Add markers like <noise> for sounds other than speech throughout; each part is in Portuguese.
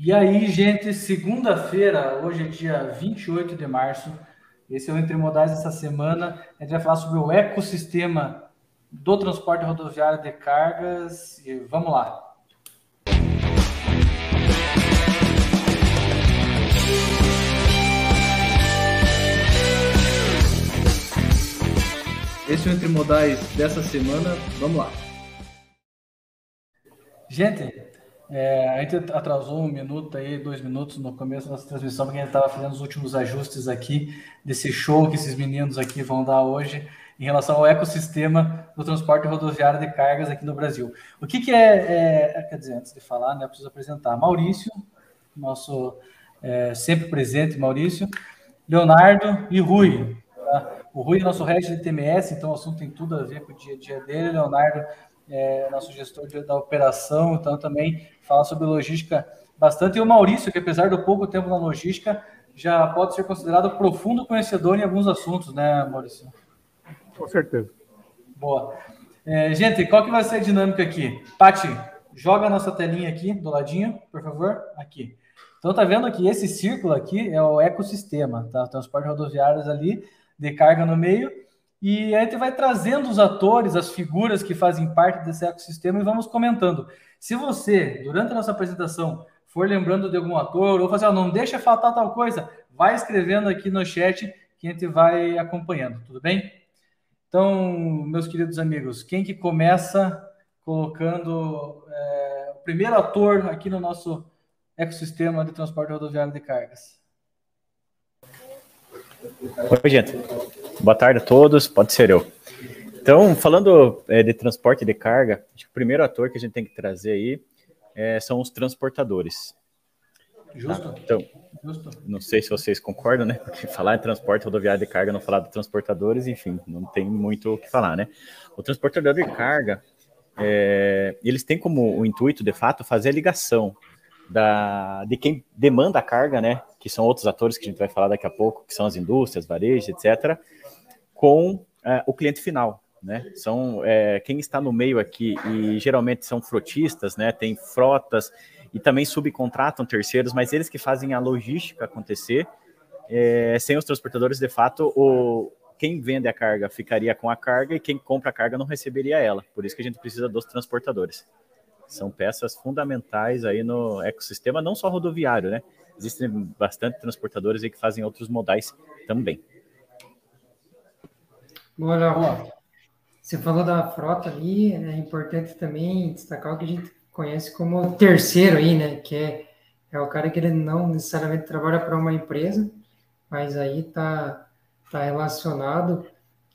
E aí, gente, segunda-feira, hoje é dia 28 de março. Esse é o Entre Modais dessa semana. A gente vai falar sobre o ecossistema do transporte rodoviário de cargas. E vamos lá. Esse é o Entre Modais dessa semana. Vamos lá. Gente, é, a gente atrasou um minuto aí, dois minutos no começo da nossa transmissão, porque a gente estava fazendo os últimos ajustes aqui desse show que esses meninos aqui vão dar hoje em relação ao ecossistema do transporte rodoviário de cargas aqui no Brasil. O que, que é, é, quer dizer, antes de falar, né, preciso apresentar Maurício, nosso é, sempre presente Maurício, Leonardo e Rui. Tá? O Rui é nosso head de TMS, então o assunto tem tudo a ver com o dia a dia dele. Leonardo é nosso gestor de, da operação, então também fala sobre logística bastante. E o Maurício, que apesar do pouco tempo na logística, já pode ser considerado profundo conhecedor em alguns assuntos, né, Maurício? Com certeza. Boa. É, gente, qual que vai ser a dinâmica aqui? Pati, joga a nossa telinha aqui do ladinho, por favor. Aqui. Então tá vendo que esse círculo aqui é o ecossistema, tá? Transporte rodoviários ali, de carga no meio. E a gente vai trazendo os atores, as figuras que fazem parte desse ecossistema e vamos comentando. Se você, durante a nossa apresentação, for lembrando de algum ator ou fazer, ó, não deixa faltar tal coisa, vai escrevendo aqui no chat que a gente vai acompanhando, tudo bem? Então, meus queridos amigos, quem que começa colocando é, o primeiro ator aqui no nosso ecossistema de transporte rodoviário de cargas? Oi, gente. Boa tarde a todos, pode ser eu. Então, falando é, de transporte de carga, acho que o primeiro ator que a gente tem que trazer aí é, são os transportadores. Justo. Tá? Então, Justo. não sei se vocês concordam, né? Porque falar em transporte rodoviário de carga, não falar de transportadores, enfim, não tem muito o que falar, né? O transportador de carga, é, eles têm como o intuito, de fato, fazer a ligação da, de quem demanda a carga, né? Que são outros atores que a gente vai falar daqui a pouco, que são as indústrias, varejos, etc com é, o cliente final. Né? São é, quem está no meio aqui e geralmente são frotistas, né? Tem frotas e também subcontratam terceiros, mas eles que fazem a logística acontecer. É, sem os transportadores, de fato, o, quem vende a carga ficaria com a carga e quem compra a carga não receberia ela. Por isso que a gente precisa dos transportadores. São peças fundamentais aí no ecossistema, não só rodoviário, né? Existem bastante transportadores aí que fazem outros modais também. Boa, Léo. Você falou da frota ali, é importante também destacar o que a gente conhece como terceiro aí, né? Que é, é o cara que ele não necessariamente trabalha para uma empresa, mas aí tá, tá relacionado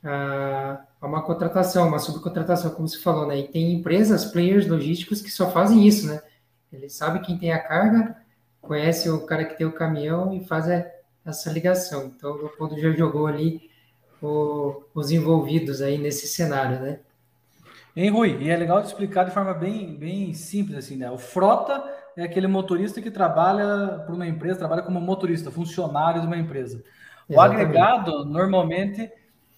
a, a uma contratação, uma subcontratação, como você falou, né? E tem empresas, players logísticos que só fazem isso, né? Ele sabe quem tem a carga, conhece o cara que tem o caminhão e faz essa ligação. Então, o Leopoldo já jogou ali o, os envolvidos aí nesse cenário, né? Hein, Rui? E é legal de explicar de forma bem, bem simples, assim, né? O frota é aquele motorista que trabalha para uma empresa, trabalha como motorista, funcionário de uma empresa. O Exatamente. agregado, normalmente,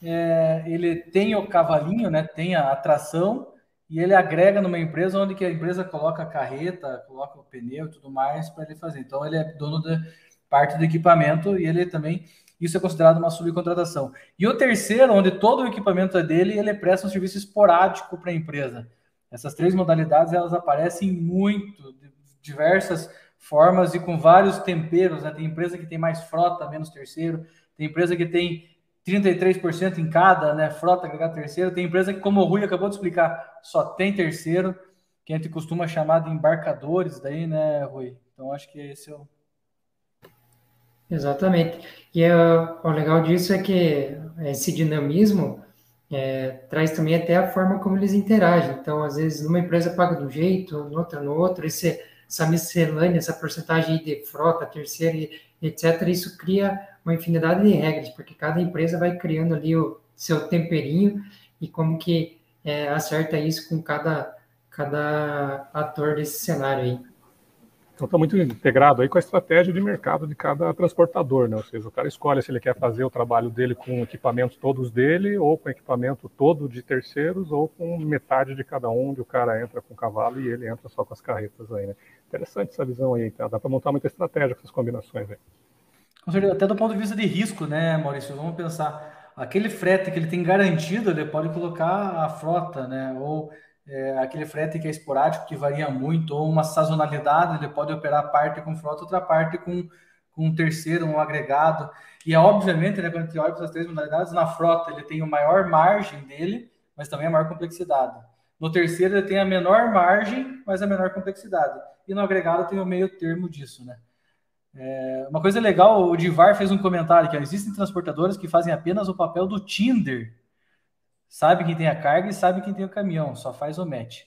é, ele tem o cavalinho, né? Tem a atração e ele agrega numa empresa onde que a empresa coloca a carreta, coloca o pneu e tudo mais para ele fazer. Então, ele é dono de parte do equipamento e ele também isso é considerado uma subcontratação. E o terceiro, onde todo o equipamento é dele, ele presta um serviço esporádico para a empresa. Essas três modalidades elas aparecem muito, de diversas formas e com vários temperos. Né? Tem empresa que tem mais frota, menos terceiro. Tem empresa que tem 33% em cada, né? Frota agregar terceiro. Tem empresa que, como o Rui acabou de explicar, só tem terceiro, que a gente costuma chamar de embarcadores, daí, né, Rui? Então acho que esse é o Exatamente. E é, o legal disso é que esse dinamismo é, traz também até a forma como eles interagem. Então, às vezes, numa empresa paga de um jeito, noutra no outro, esse, essa miscelânea, essa porcentagem de frota, terceira, etc., isso cria uma infinidade de regras, porque cada empresa vai criando ali o seu temperinho e como que é, acerta isso com cada, cada ator desse cenário aí. Então está muito integrado aí com a estratégia de mercado de cada transportador, né? Ou seja, o cara escolhe se ele quer fazer o trabalho dele com equipamentos todos dele, ou com equipamento todo de terceiros, ou com metade de cada um, onde o cara entra com o cavalo e ele entra só com as carretas aí, né? Interessante essa visão aí, então. Dá para montar muita estratégia com essas combinações aí. Com certeza, até do ponto de vista de risco, né, Maurício? Vamos pensar, aquele frete que ele tem garantido, ele pode colocar a frota, né? Ou é, aquele frete que é esporádico, que varia muito, ou uma sazonalidade, ele pode operar parte com frota, outra parte com, com um terceiro, um agregado. E é obviamente, né, quando a gente olha para essas três modalidades, na frota ele tem a maior margem dele, mas também a maior complexidade. No terceiro ele tem a menor margem, mas a menor complexidade. E no agregado tem o meio termo disso, né? É, uma coisa legal, o Divar fez um comentário que existem transportadoras que fazem apenas o papel do Tinder sabe quem tem a carga e sabe quem tem o caminhão, só faz o match.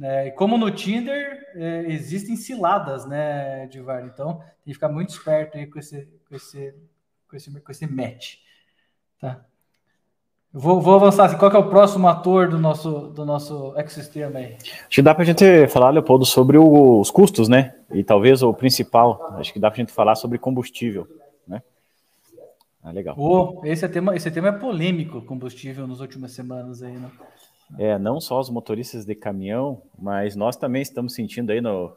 É, como no Tinder, é, existem ciladas, né, Divar? Então, tem que ficar muito esperto aí com esse, com esse, com esse, com esse match. Tá? Vou, vou avançar. Assim, qual é o próximo ator do nosso, do nosso ecossistema aí? Acho que dá para a gente falar, Leopoldo, sobre os custos, né? E talvez o principal, acho que dá para a gente falar sobre combustível. Ah, legal. Oh, esse, é tema, esse tema é polêmico, combustível, nas últimas semanas aí, né? É, não só os motoristas de caminhão, mas nós também estamos sentindo aí no,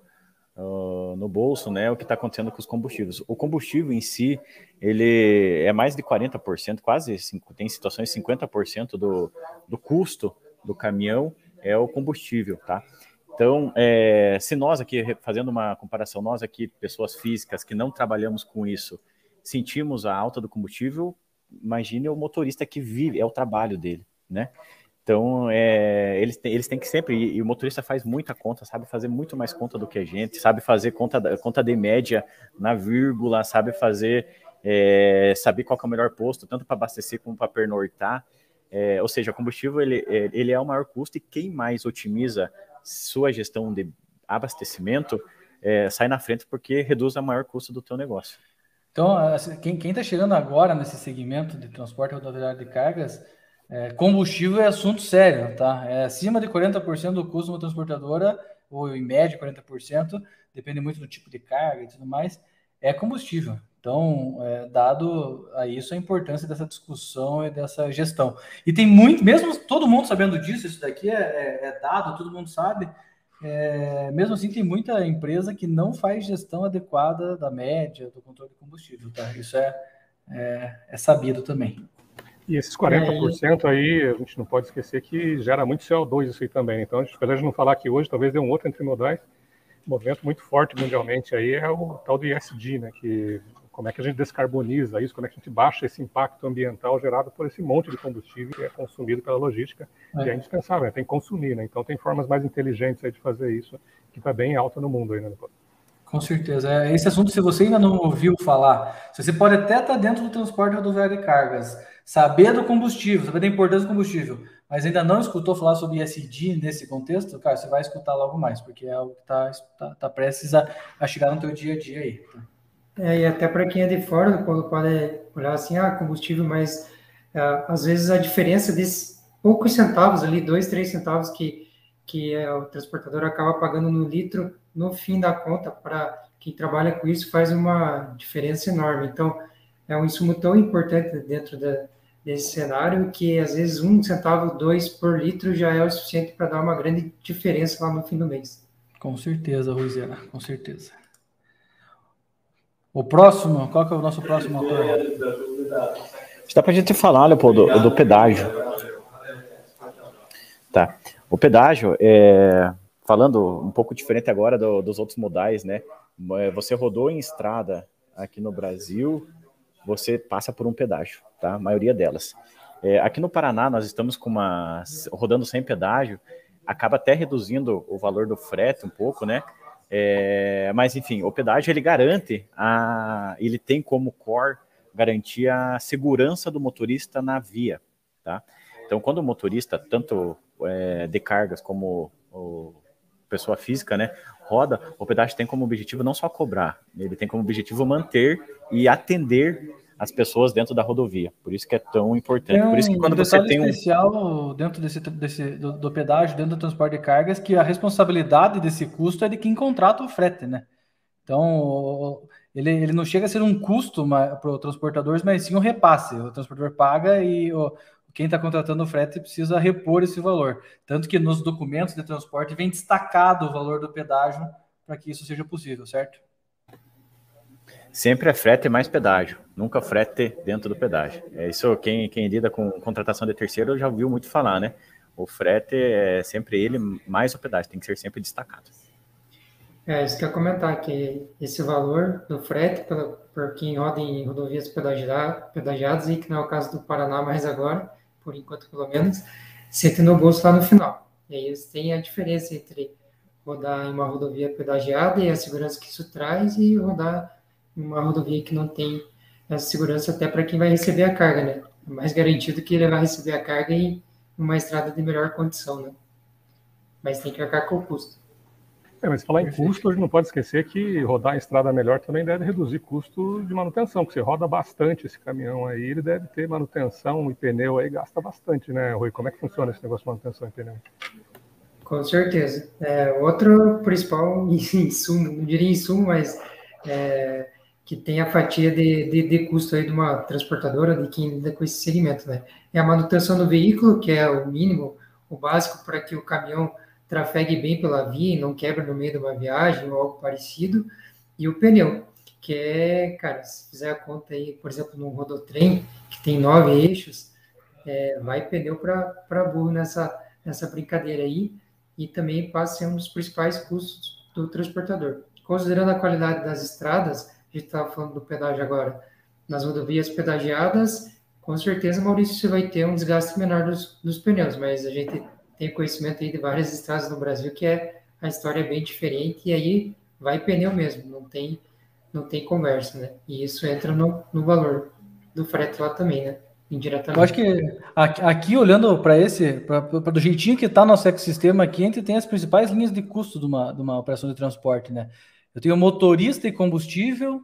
no bolso, né, o que está acontecendo com os combustíveis. O combustível em si, ele é mais de 40%, quase, tem situações 50% do, do custo do caminhão é o combustível, tá? Então, é, se nós aqui, fazendo uma comparação, nós aqui, pessoas físicas que não trabalhamos com isso, sentimos a alta do combustível, imagine o motorista que vive, é o trabalho dele, né? Então, é, eles, têm, eles têm que sempre, e, o motorista faz muita conta, sabe fazer muito mais conta do que a gente, sabe fazer conta, conta de média na vírgula, sabe fazer, é, saber qual é o melhor posto, tanto para abastecer como para pernortar. É, ou seja, combustível ele, é, ele é o maior custo e quem mais otimiza sua gestão de abastecimento é, sai na frente porque reduz o maior custo do teu negócio. Então, assim, quem está chegando agora nesse segmento de transporte rodoviário de cargas, é, combustível é assunto sério, tá? É acima de 40% do custo de uma transportadora, ou em média 40%, depende muito do tipo de carga e tudo mais, é combustível. Então, é, dado a isso, a importância dessa discussão e dessa gestão. E tem muito, mesmo todo mundo sabendo disso, isso daqui é, é, é dado, todo mundo sabe, é, mesmo assim, tem muita empresa que não faz gestão adequada da média do controle de combustível, tá? Isso é, é, é sabido também. E esses 40% aí, a gente não pode esquecer que gera muito CO2 isso aí também. Então, apesar de não falar aqui hoje, talvez dê um outro entre modais, um movimento muito forte mundialmente aí é o tal do ISD, né? Que como é que a gente descarboniza isso, como é que a gente baixa esse impacto ambiental gerado por esse monte de combustível que é consumido pela logística é. e é indispensável, né? tem que consumir, né? Então tem formas mais inteligentes aí de fazer isso, que está bem alta no mundo aí, né? Com certeza. É, esse assunto, se você ainda não ouviu falar, você pode até estar dentro do transporte rodoviário de cargas, saber do combustível, saber da importância do combustível, mas ainda não escutou falar sobre ISD nesse contexto, cara, você vai escutar logo mais, porque é algo que está tá, tá prestes a, a, chegar no teu dia a dia aí. Tá? É, e até para quem é de fora, quando pode olhar assim, ah, combustível, mas é, às vezes a diferença desses poucos centavos ali, dois, três centavos que, que é, o transportador acaba pagando no litro, no fim da conta, para quem trabalha com isso, faz uma diferença enorme. Então, é um insumo tão importante dentro da, desse cenário que às vezes um centavo, dois por litro já é o suficiente para dar uma grande diferença lá no fim do mês. Com certeza, Rosiana, com certeza. O próximo, qual que é o nosso próximo autor? Dá para a gente falar, Leopoldo, do, do pedágio. Tá. O pedágio, é, falando um pouco diferente agora do, dos outros modais, né? Você rodou em estrada aqui no Brasil, você passa por um pedágio, tá? A maioria delas. É, aqui no Paraná, nós estamos com uma rodando sem pedágio, acaba até reduzindo o valor do frete um pouco, né? É, mas enfim, o pedágio ele garante a, ele tem como core garantir a segurança do motorista na via, tá? Então, quando o motorista, tanto é, de cargas como o, pessoa física, né, roda, o pedágio tem como objetivo não só cobrar, ele tem como objetivo manter e atender as pessoas dentro da rodovia. Por isso que é tão importante. Um Por isso que quando você tem um especial dentro desse, desse do, do, pedágio, dentro do transporte de cargas, que a responsabilidade desse custo é de quem contrata o frete, né? Então, ele, ele não chega a ser um custo para o transportador, mas sim um repasse. O transportador paga e o, quem está contratando o frete precisa repor esse valor. Tanto que nos documentos de transporte vem destacado o valor do pedágio para que isso seja possível, certo? Sempre é frete mais pedágio, nunca frete dentro do pedágio. É isso quem, quem lida com contratação de terceiro já ouviu muito falar, né? O frete é sempre ele mais o pedágio, tem que ser sempre destacado. É, isso que eu ia comentar, que esse valor do frete, para quem roda em rodovias pedagiadas, e que não é o caso do Paraná mais agora, por enquanto pelo menos, sente no bolso lá no final. E aí você tem a diferença entre rodar em uma rodovia pedagiada e a segurança que isso traz, e rodar uma rodovia que não tem essa segurança até para quem vai receber a carga, né? É mais garantido que ele vai receber a carga em uma estrada de melhor condição, né? Mas tem que arcar com o custo. É, mas falar em custo, a gente não pode esquecer que rodar em estrada melhor também deve reduzir custo de manutenção, porque você roda bastante esse caminhão aí, ele deve ter manutenção e pneu aí, gasta bastante, né, Rui? Como é que funciona esse negócio de manutenção e pneu? Com certeza. É, outro principal <laughs> insumo, não diria insumo, mas é, que tem a fatia de, de, de, custo aí de uma transportadora, de quem lida com esse segmento, né? É a manutenção do veículo, que é o mínimo, o básico para que o caminhão trafegue bem pela via e não quebre no meio de uma viagem ou algo parecido, e o pneu, que é, cara, se fizer a conta aí, por exemplo, num rodotrem, que tem nove eixos, é, vai pneu para burro nessa, nessa brincadeira aí, e também passa a ser um dos principais custos do transportador. Considerando a qualidade das estradas, a gente estava falando do pedágio agora, nas rodovias pedagiadas, com certeza, Maurício, você vai ter um desgaste menor dos, dos pneus, mas a gente tem conhecimento aí de várias estradas no Brasil que é a história é bem diferente e aí vai pneu mesmo, não tem não tem conversa, né? E isso entra no, no valor do frete lá também, né? Indiretamente. Eu acho que aqui, olhando para esse, pra, do jeitinho que está nosso ecossistema aqui, a gente tem as principais linhas de custo de uma, de uma operação de transporte, né? Eu tenho motorista e combustível,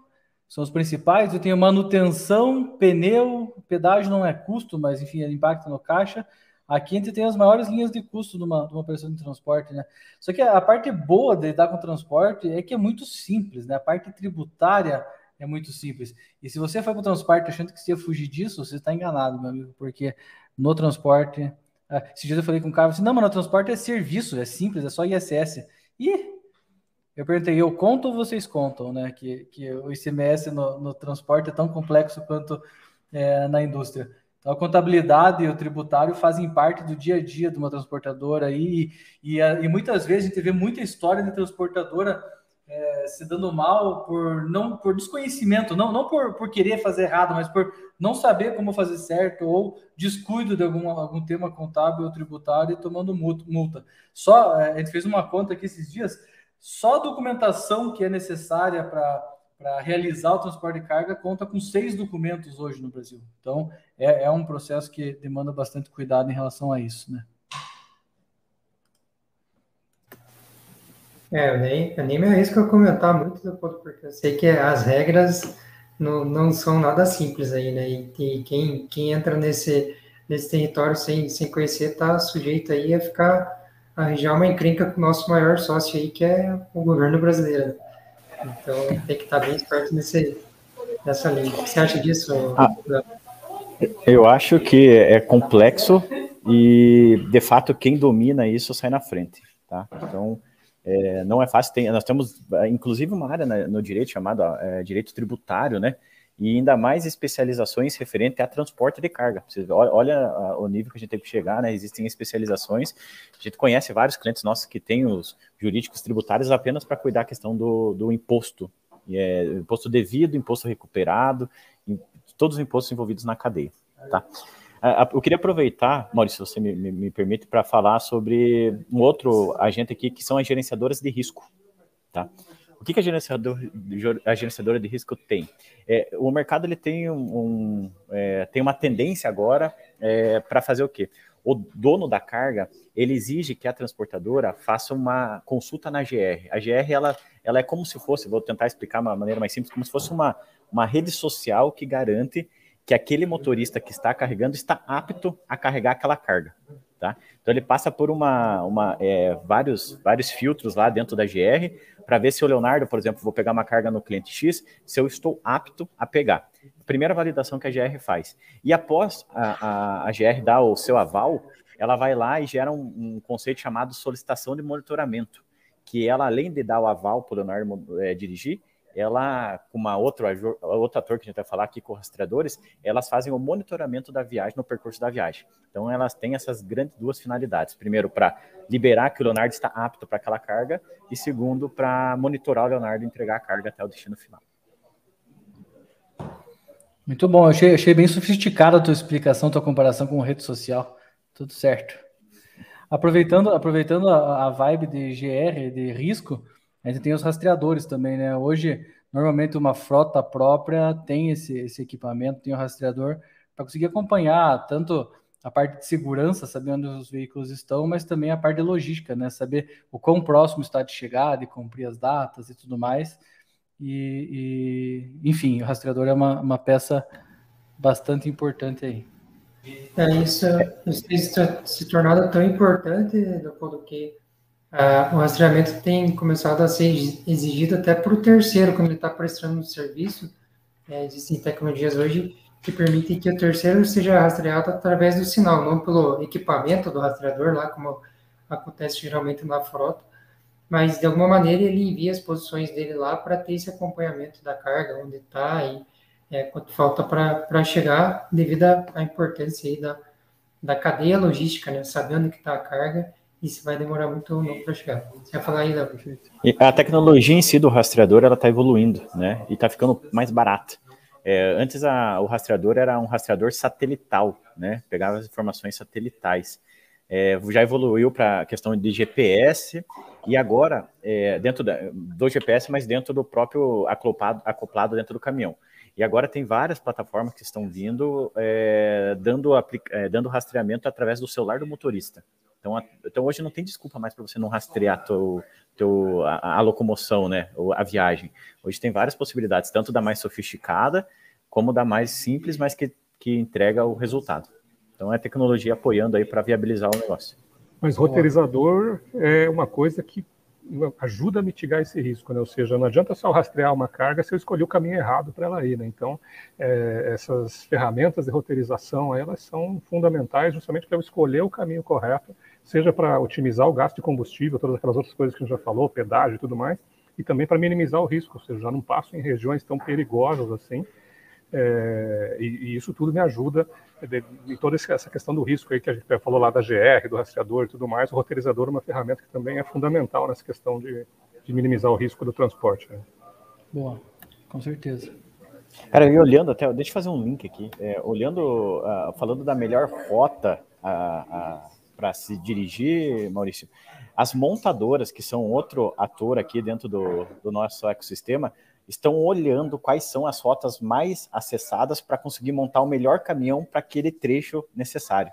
são os principais. Eu tenho manutenção, pneu, pedágio não é custo, mas enfim, é impacto no caixa. Aqui a gente tem as maiores linhas de custo de uma, de uma operação de transporte, né? Só que a parte boa de lidar com transporte é que é muito simples, né? A parte tributária é muito simples. E se você for para o transporte achando que você ia fugir disso, você está enganado, meu amigo, porque no transporte. Ah, esse dia eu falei com o cara assim: não, mas no transporte é serviço, é simples, é só ISS. E eu perguntei, eu conto ou vocês contam, né? Que, que o ICMS no, no transporte é tão complexo quanto é, na indústria. Então, a contabilidade e o tributário fazem parte do dia a dia de uma transportadora e, e, e muitas vezes a gente vê muita história de transportadora é, se dando mal por não por desconhecimento, não, não por, por querer fazer errado, mas por não saber como fazer certo ou descuido de algum, algum tema contábil ou tributário e tomando multa. Só é, a gente fez uma conta aqui esses dias só a documentação que é necessária para realizar o transporte de carga conta com seis documentos hoje no Brasil. Então, é, é um processo que demanda bastante cuidado em relação a isso, né? É, eu nem, eu nem me arrisco a comentar muito, porque eu sei que as regras não, não são nada simples aí, né? E, e quem, quem entra nesse, nesse território sem, sem conhecer está sujeito aí a ficar arranjar uma encrenca com o nosso maior sócio aí, que é o governo brasileiro. Então tem que estar bem esperto nesse, nessa linha. O que você acha disso? Ah, eu acho que é complexo e, de fato, quem domina isso sai na frente. Tá? Então, é, não é fácil. Tem, nós temos, inclusive, uma área no direito chamada é, direito tributário, né? E ainda mais especializações referente a transporte de carga. Você olha o nível que a gente tem que chegar, né? Existem especializações. A gente conhece vários clientes nossos que têm os jurídicos tributários apenas para cuidar da questão do, do imposto. E é, imposto devido, imposto recuperado, todos os impostos envolvidos na cadeia. Tá? Eu queria aproveitar, Maurício, se você me, me, me permite, para falar sobre um outro agente aqui, que são as gerenciadoras de risco. Tá? O que, que a, gerenciador, a gerenciadora de risco tem? É, o mercado ele tem, um, um é, tem uma tendência agora é, para fazer o quê? O dono da carga ele exige que a transportadora faça uma consulta na GR. A GR ela, ela é como se fosse, vou tentar explicar de uma maneira mais simples, como se fosse uma, uma rede social que garante que aquele motorista que está carregando está apto a carregar aquela carga. Tá? Então ele passa por uma, uma é, vários, vários filtros lá dentro da GR para ver se o Leonardo, por exemplo, vou pegar uma carga no cliente X, se eu estou apto a pegar. Primeira validação que a GR faz. E após a, a, a GR dar o seu aval, ela vai lá e gera um, um, conceito chamado solicitação de monitoramento, que ela, além de dar o aval para o Leonardo é, dirigir, ela, com uma outra, outro ator que a gente vai falar aqui com rastreadores, elas fazem o monitoramento da viagem no percurso da viagem. Então, elas têm essas grandes duas finalidades. Primeiro, para liberar que o Leonardo está apto para aquela carga, e segundo, para monitorar o Leonardo e entregar a carga até o destino final. Muito bom, achei, achei bem sofisticada a tua explicação, tua comparação com rede social. Tudo certo. Aproveitando, aproveitando a, a vibe de GR, de risco, a gente tem os rastreadores também, né? Hoje, normalmente, uma frota própria tem esse, esse equipamento, tem o rastreador para conseguir acompanhar tanto a parte de segurança, saber onde os veículos estão, mas também a parte de logística, né? Saber o quão próximo está de chegada e cumprir as datas e tudo mais. E, e enfim, o rastreador é uma, uma peça bastante importante aí. É isso, isso tem se tornado tão importante, Leopoldo, que Uh, o rastreamento tem começado a ser exigido até para o terceiro, quando ele está prestando um serviço. É, existem tecnologias hoje que permitem que o terceiro seja rastreado através do sinal, não pelo equipamento do rastreador, lá como acontece geralmente na frota, mas de alguma maneira ele envia as posições dele lá para ter esse acompanhamento da carga, onde está e é, quanto falta para chegar, devido à importância da, da cadeia logística, né? saber onde está a carga isso vai demorar muito para chegar. Você vai falar aí, Léo? A tecnologia em si do rastreador ela está evoluindo, né? E está ficando mais barata. É, antes a, o rastreador era um rastreador satelital, né? Pegava as informações satelitais. É, já evoluiu para a questão de GPS e agora é, dentro da, do GPS, mas dentro do próprio acoplado, acoplado dentro do caminhão. E agora tem várias plataformas que estão vindo é, dando, é, dando rastreamento através do celular do motorista. Então, a, então hoje não tem desculpa mais para você não rastrear teu, teu, a, a, locomoção, né? A viagem. Hoje tem várias possibilidades, tanto da mais sofisticada como da mais simples, mas que, que entrega o resultado. Então é tecnologia apoiando aí para viabilizar o negócio. Mas roteirizador é uma coisa que ajuda a mitigar esse risco, né? Ou seja, não adianta só rastrear uma carga se eu escolhi o caminho errado para ela ir, né? Então, é, essas ferramentas de roteirização, elas são fundamentais justamente para eu escolher o caminho correto seja para otimizar o gasto de combustível, todas aquelas outras coisas que a gente já falou, pedágio e tudo mais, e também para minimizar o risco, ou seja, já não passo em regiões tão perigosas assim, é, e, e, isso tudo me ajuda em toda essa questão do risco aí que a gente falou lá da GR, do rastreador e tudo mais, o roteirizador é uma ferramenta que também é fundamental nessa questão de, de minimizar o risco do transporte. Né? Boa, com certeza. Cara, e olhando até, deixa eu fazer um link aqui, é, olhando, uh, falando da melhor rota para se dirigir, Maurício, as montadoras, que são outro ator aqui dentro do, do nosso ecossistema, estão olhando quais são as rotas mais acessadas para conseguir montar o melhor caminhão para aquele trecho necessário.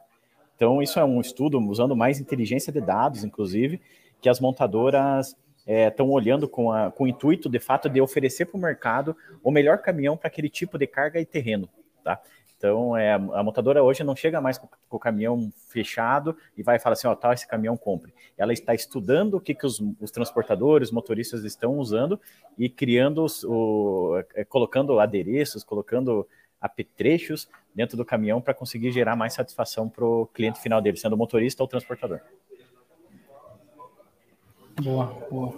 Então, isso é um estudo usando mais inteligência de dados, inclusive, que as montadoras estão é, olhando com, a, com o intuito, de fato, de oferecer para o mercado o melhor caminhão para aquele tipo de carga e terreno. Tá? Então, é, a montadora hoje não chega mais com, com, o caminhão fechado e vai falar assim, ó, tal, esse caminhão compre. Ela está estudando o que, que os, os transportadores, motoristas estão usando e criando, os, o, é, colocando adereços, colocando apetrechos dentro do caminhão para conseguir gerar mais satisfação para o cliente final dele, sendo motorista ou transportador. Boa, boa.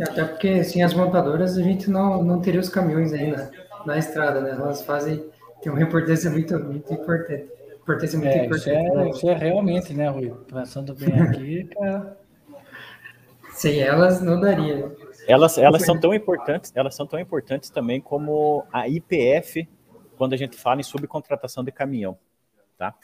Até porque sem as montadoras a gente não, não teria os caminhões ainda na estrada, né? Elas fazem tem uma importância muito, muito importante. Importância muito é, importante. Isso é, né? isso é realmente, né, Rui? Pensando bem <laughs> aqui, cara. Sem elas não daria. Elas, elas são tão importantes, elas são tão importantes também como a IPF quando a gente fala em subcontratação de caminhão, tá?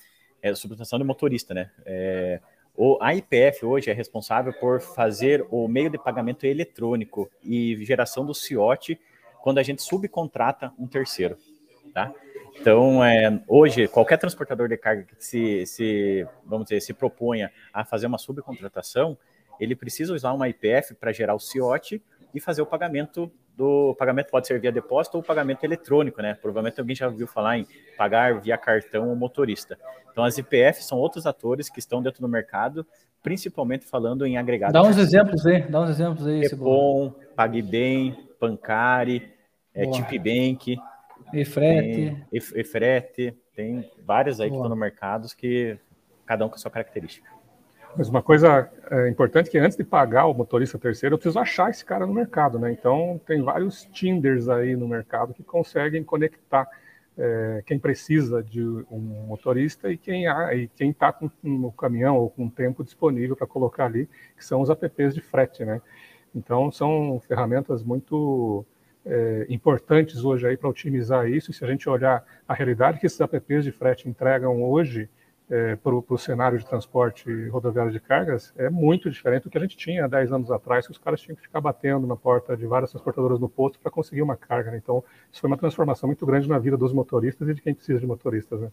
É subcontratação de motorista, né? É, o, a IPF hoje é responsável por fazer o meio de pagamento eletrônico e geração do CIOT quando a gente subcontrata um terceiro, tá? Então, é, hoje, qualquer transportador de carga que se, se, vamos dizer, se proponha a fazer uma subcontratação, ele precisa usar uma IPF para gerar o CIOT e fazer o pagamento do o pagamento pode ser via depósito ou pagamento eletrônico, né? Provavelmente alguém já ouviu falar em pagar via cartão ou motorista. Então as IPFs são outros atores que estão dentro do mercado, principalmente falando em agregado. Dá uns exemplos aí, dá uns exemplos aí. Epon, PagBem, Pancari, é, Tipbank. E frete. E frete. Tem vários aí Boa. que estão no mercado que cada um com a sua característica. Mas uma coisa é, importante é que antes de pagar o motorista terceiro, eu preciso achar esse cara no mercado, né? Então tem vários Tinders aí no mercado que conseguem conectar é, quem precisa de um motorista e quem e quem está no caminhão ou com tempo disponível para colocar ali, que são os apps de frete, né? Então são ferramentas muito é, importantes hoje aí para otimizar isso. E se a gente olhar a realidade que esses apps de frete entregam hoje é, para o cenário de transporte rodoviário de cargas é muito diferente do que a gente tinha 10 anos atrás, que os caras tinham que ficar batendo na porta de várias transportadoras no posto para conseguir uma carga. Né? Então, isso foi uma transformação muito grande na vida dos motoristas e de quem precisa de motoristas. Né?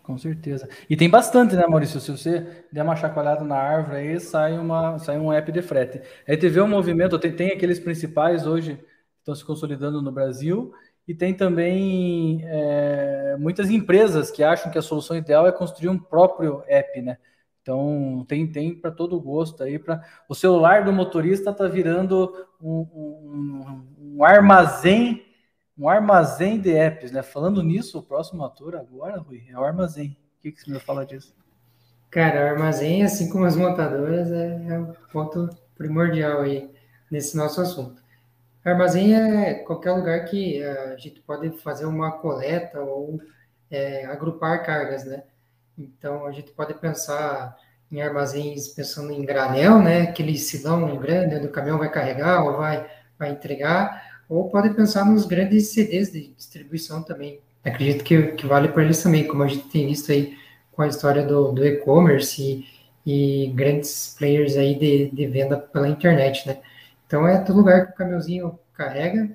Com certeza. E tem bastante, né, Maurício? Se você der uma chacoalhada na árvore aí, sai, uma, sai um app de frete. Aí teve um movimento, tem, tem aqueles principais hoje estão se consolidando no Brasil, e tem também é, muitas empresas que acham que a solução ideal é construir um próprio app, né? Então tem tem para todo gosto aí para o celular do motorista está virando um, um, um, armazém um armazém de apps, né? Falando nisso, o próximo ator agora, Rui, é o armazém. O que, que você me fala disso? Cara, o armazém, assim como as montadoras, é, é um ponto primordial aí nesse nosso assunto. Armazém é qualquer lugar que eh, a gente pode fazer uma coleta ou é, agrupar cargas, né? Então, a gente pode pensar em armazéns pensando em granel, né? Aquele silão grande onde o caminhão vai carregar ou vai, vai entregar, ou pode pensar nos grandes CDs de distribuição também. Acredito que, que vale para eles também, como a gente tem visto aí com a história do, do e-commerce e, e, grandes players aí de, de venda pela internet, né? Então é todo lugar que o caminhãozinho carrega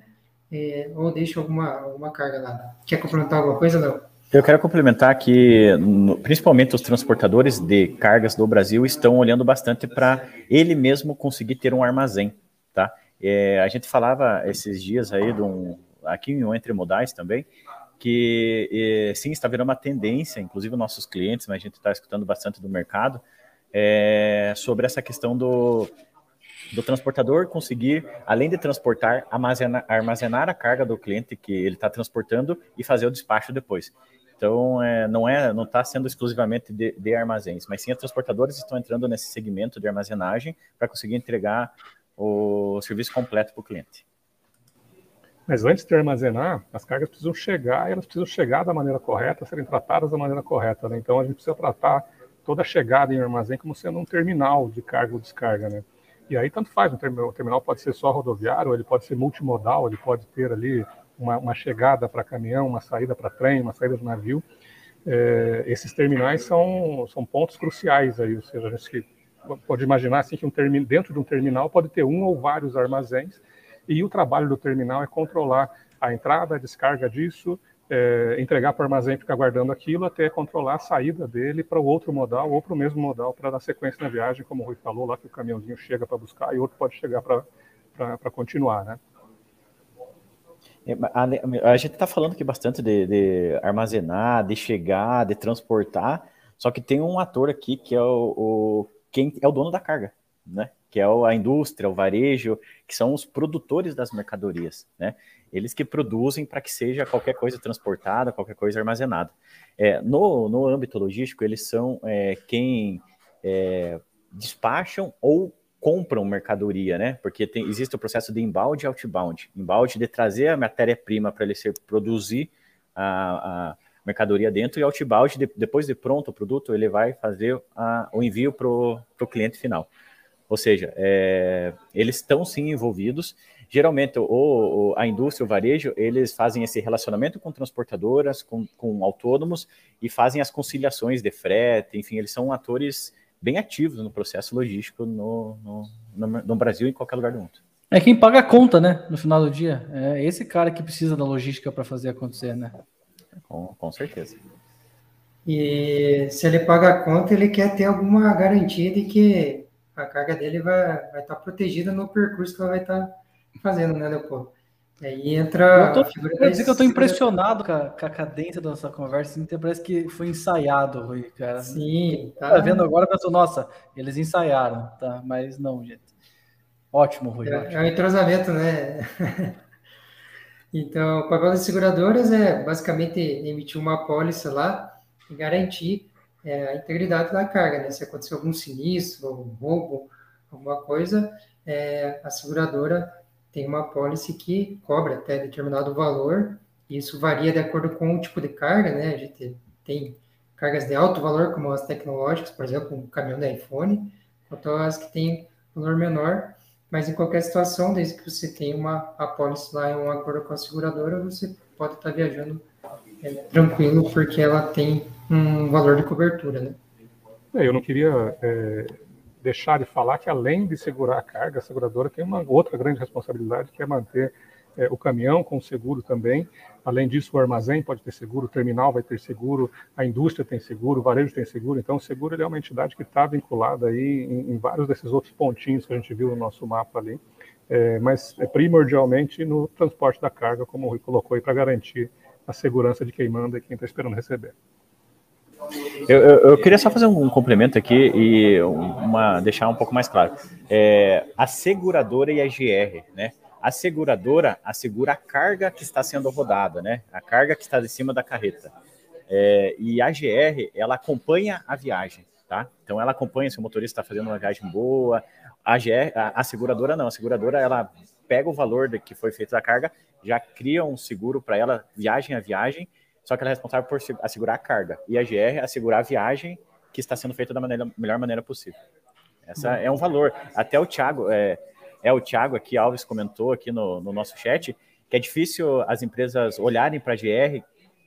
é, ou deixa alguma, alguma carga lá. Quer complementar alguma coisa, não? Eu quero complementar que, principalmente os transportadores de cargas do Brasil estão olhando bastante para ele mesmo conseguir ter um armazém, tá? É, a gente falava esses dias aí, de um, aqui em Entre Modais também, que é, sim, está virando uma tendência, inclusive nossos clientes, mas a gente está escutando bastante do mercado, é, sobre essa questão do do transportador conseguir, além de transportar, armazenar, armazenar a carga do cliente que ele está transportando e fazer o despacho depois. Então, é, não é, não está sendo exclusivamente de, de, armazéns, mas sim as transportadoras estão entrando nesse segmento de armazenagem para conseguir entregar o serviço completo para o cliente. Mas antes de armazenar, as cargas precisam chegar, e elas precisam chegar da maneira correta, serem tratadas da maneira correta. Né? Então, a gente precisa tratar toda a chegada em armazém como sendo um terminal de carga ou descarga. Né? E aí tanto faz, o terminal, pode ser só rodoviário, ele pode ser multimodal, ele pode ter ali uma, uma chegada para caminhão, uma saída para trem, uma saída de navio. É, esses terminais são, são pontos cruciais aí, ou seja, a gente pode imaginar assim que um termi, dentro de um terminal pode ter um ou vários armazéns e o trabalho do terminal é controlar a entrada, a descarga disso, é, entregar para o armazém e ficar guardando aquilo até controlar a saída dele para o outro modal ou para o mesmo modal para dar sequência na viagem, como o Rui falou lá, que o caminhãozinho chega para buscar e outro pode chegar para continuar, né? É, a, gente está falando aqui bastante de, de, armazenar, de chegar, de transportar, só que tem um ator aqui que é o, o quem é o dono da carga, né? Que é a indústria, o varejo, que são os produtores das mercadorias, né? eles que produzem para que seja qualquer coisa transportada, qualquer coisa armazenada. É, no, no âmbito logístico, eles são é, quem é, despacham ou compram mercadoria, né? Porque tem, existe o processo de inbound e outbound. Inbound de trazer a matéria-prima para ele ser produzir a, a, mercadoria dentro e outbound, de, depois de pronto o produto, ele vai fazer a, o envio para o cliente final. Ou seja, é, eles estão sim envolvidos Geralmente, o, o, a indústria, o varejo, eles fazem esse relacionamento com transportadoras, com, com autônomos e fazem as conciliações de frete, enfim, eles são atores bem ativos no processo logístico no, no, no, no Brasil e em qualquer lugar do mundo. É quem paga a conta, né? No final do dia. É esse cara que precisa da logística para fazer acontecer, né? Com, com certeza. E se ele paga a conta, ele quer ter alguma garantia de que a carga dele vai, vai estar protegida no percurso que ela vai estar fazendo, né, Leopoldo? Aí entra. Eu tô, dizer que eu estou impressionado com a, com a, cadência da nossa conversa, então parece que foi ensaiado, Rui, cara. Sim. Tá, tá vendo agora, pensou, nossa, eles ensaiaram, tá? Mas não, gente. Ótimo, Rui. É, ótimo. é um entrosamento, né? <laughs> então, o papel das seguradoras é basicamente emitir uma apólice lá e garantir é, a integridade da carga, né? Se acontecer algum sinistro, algum roubo, alguma coisa, é, a seguradora tem uma apólice que cobra até determinado valor, e isso varia de acordo com o tipo de carga, né? A gente tem cargas de alto valor, como as tecnológicas, por exemplo, um caminhão da iPhone, quanto as que têm valor menor, mas em qualquer situação, desde que você tenha uma apólice lá em um acordo com a seguradora, você pode estar viajando é, tranquilo, porque ela tem um valor de cobertura, né? É, eu não queria é, deixar de falar que, além de segurar a carga, a seguradora tem uma outra grande responsabilidade, que é manter é, o caminhão com seguro também. Além disso, o armazém pode ter seguro, o terminal vai ter seguro, a indústria tem seguro, o varejo tem seguro. Então, o seguro é uma entidade que está vinculada aí em, em, vários desses outros pontinhos que a gente viu no nosso mapa ali, é, mas é primordialmente no transporte da carga, como o Rui colocou aí, para garantir a segurança de quem manda e quem está esperando receber. Eu, eu, eu, queria só fazer um complemento aqui e uma, deixar um pouco mais claro. É, a seguradora e a GR, né? A seguradora assegura a carga que está sendo rodada, né? A carga que está em cima da carreta. É, e a GR, ela acompanha a viagem, tá? Então, ela acompanha se o motorista está fazendo uma viagem boa. A, GR, a, a seguradora não. A seguradora, ela pega o valor que foi feita a carga, já cria um seguro para ela, viagem a viagem, só que ela é responsável por assegurar a carga. E a GR assegurar a viagem que está sendo feita da maneira, melhor maneira possível. Essa é um valor. Até o Thiago, é, é o Thiago aqui, Alves comentou aqui no, no nosso chat, que é difícil as empresas olharem para a GR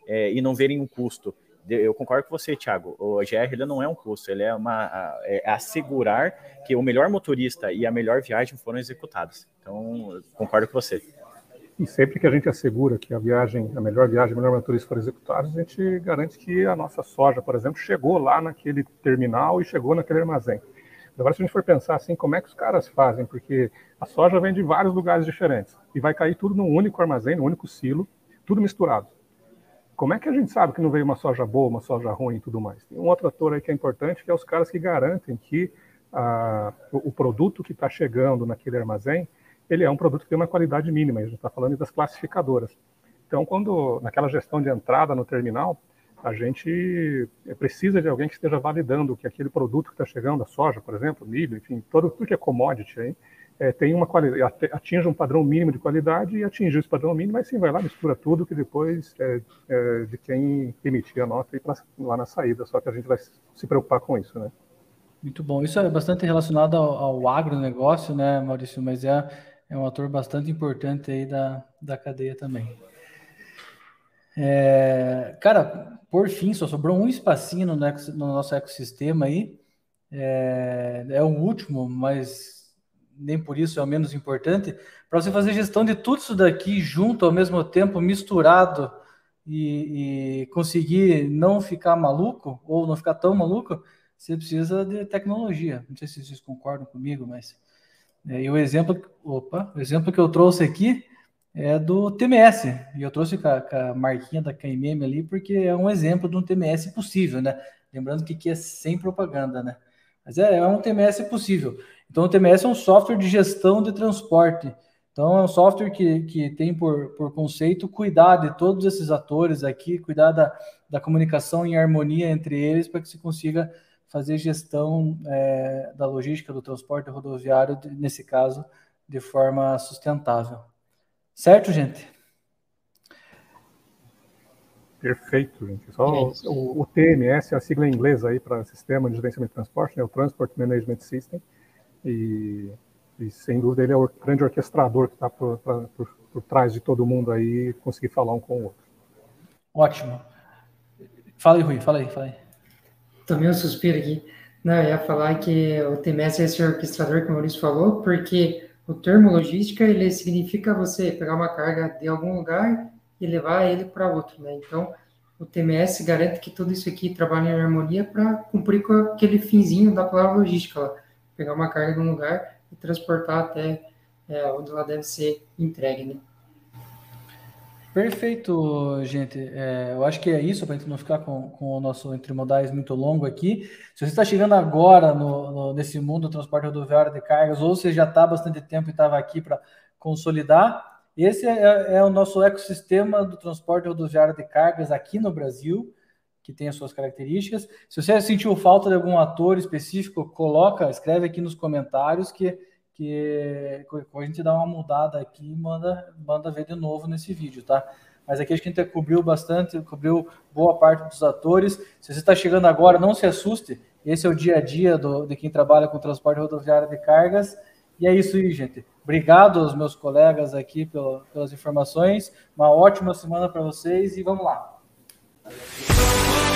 é, e não verem um custo. Eu concordo com você, Thiago. O GR ele não é um custo, ele é uma é assegurar que o melhor motorista e a melhor viagem foram executados. Então, concordo com você. E sempre que a gente assegura que a viagem, a melhor viagem, a melhor motorista for executada, a gente garante que a nossa soja, por exemplo, chegou lá naquele terminal e chegou naquele armazém. Agora, se a gente for pensar assim, como é que os caras fazem? Porque a soja vem de vários lugares diferentes e vai cair tudo num único armazém, num único silo, tudo misturado. Como é que a gente sabe que não veio uma soja boa, uma soja ruim e tudo mais? Tem um outro ator aí que é importante, que é os caras que garantem que ah, o, produto que está chegando naquele armazém ele é um produto que tem uma qualidade mínima, a gente está falando das classificadoras. Então, quando naquela gestão de entrada no terminal, a gente precisa de alguém que esteja validando que aquele produto que está chegando, a soja, por exemplo, milho, enfim, todo tudo que é commodity aí, é, tem uma qualidade, atinge um padrão mínimo de qualidade e atingir esse padrão mínimo, mas sim vai lá, mistura tudo que depois é, é de quem emitir a nota e pra, lá na saída, só que a gente vai se preocupar com isso, né? Muito bom. Isso é bastante relacionado ao, ao agronegócio, né, Maurício? Mas é, é um ator bastante importante aí da, da cadeia também. É, cara, por fim, só sobrou um espacinho no, no nosso ecossistema aí. É, é, o último, mas nem por isso é o menos importante. Para você fazer gestão de tudo isso daqui junto ao mesmo tempo, misturado e, e conseguir não ficar maluco ou não ficar tão maluco, você precisa de tecnologia. Não sei se vocês concordam comigo, mas é, e o exemplo, opa, o exemplo que eu trouxe aqui é do TMS. E eu trouxe com a, com a marquinha da KMM ali, porque é um exemplo de um TMS possível, né? Lembrando que aqui é sem propaganda, né? Mas é, é um TMS possível. Então, o TMS é um software de gestão de transporte. Então, é um software que, que tem por, por conceito cuidar de todos esses atores aqui, cuidar da, da comunicação em harmonia entre eles, para que se consiga fazer gestão é, da logística do transporte rodoviário, nesse caso, de forma sustentável. Certo, gente? Perfeito, gente. Só é o, o, TMS é a sigla em inglês aí para Sistema de Gerenciamento de Transporte, né? o Transport Management System. E, e sem dúvida ele é o grande orquestrador que está por, por, por, trás de todo mundo aí conseguir falar um com o outro. Ótimo. Fala aí, Rui, fala aí, fala aí tomei um suspiro aqui. Não, eu ia falar que o TMS é esse orquestrador que o Maurício falou, porque o termo logística, ele significa você pegar uma carga de algum lugar e levar ele para outro, né? Então, o TMS garante que tudo isso aqui trabalhe em harmonia para cumprir com aquele finzinho da palavra logística, lá. Pegar uma carga de um lugar e transportar até é, onde ela deve ser entregue, né? Perfeito, gente. É, eu acho que é isso, para a gente não ficar com, com, o nosso entre modais muito longo aqui. Se você está chegando agora no, no, nesse mundo do transporte rodoviário de cargas, ou você já está há bastante tempo e estava aqui para consolidar, esse é, é, o nosso ecossistema do transporte rodoviário de cargas aqui no Brasil, que tem as suas características. Se você sentiu falta de algum ator específico, coloca, escreve aqui nos comentários que que a gente dá uma mudada aqui e manda, manda ver de novo nesse vídeo, tá? Mas aqui a gente cobriu bastante, cobriu boa parte dos atores. Se você está chegando agora, não se assuste. Esse é o dia a dia do, de quem trabalha com transporte rodoviário de cargas. E é isso aí, gente. Obrigado aos meus colegas aqui pela, pelas informações. Uma ótima semana para vocês e vamos lá. Thank you.